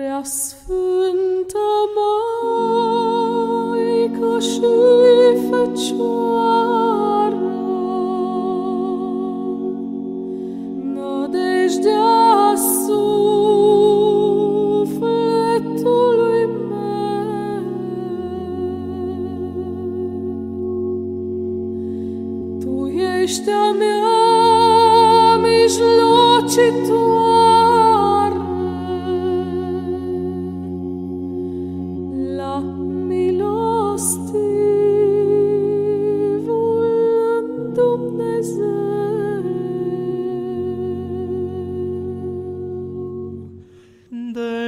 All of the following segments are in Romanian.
Preasfântă Maică și Fecioară, nădejdea sufletului meu, Tu ești a mea mijlocitoare,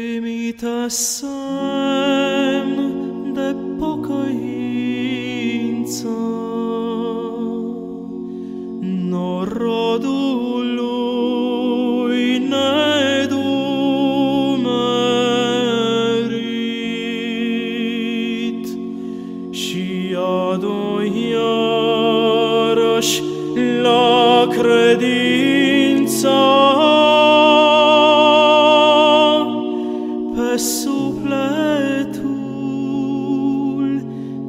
Trimite semn de pocăință,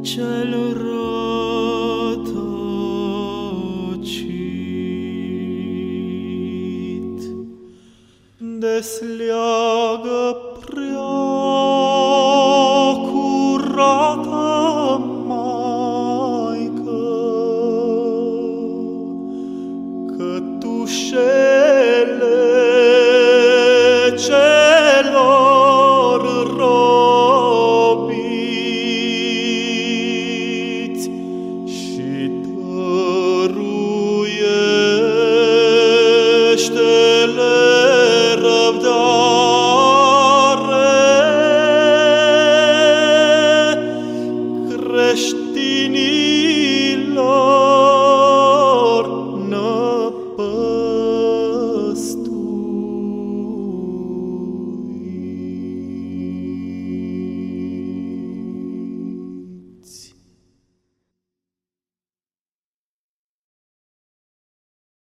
cielo roto cit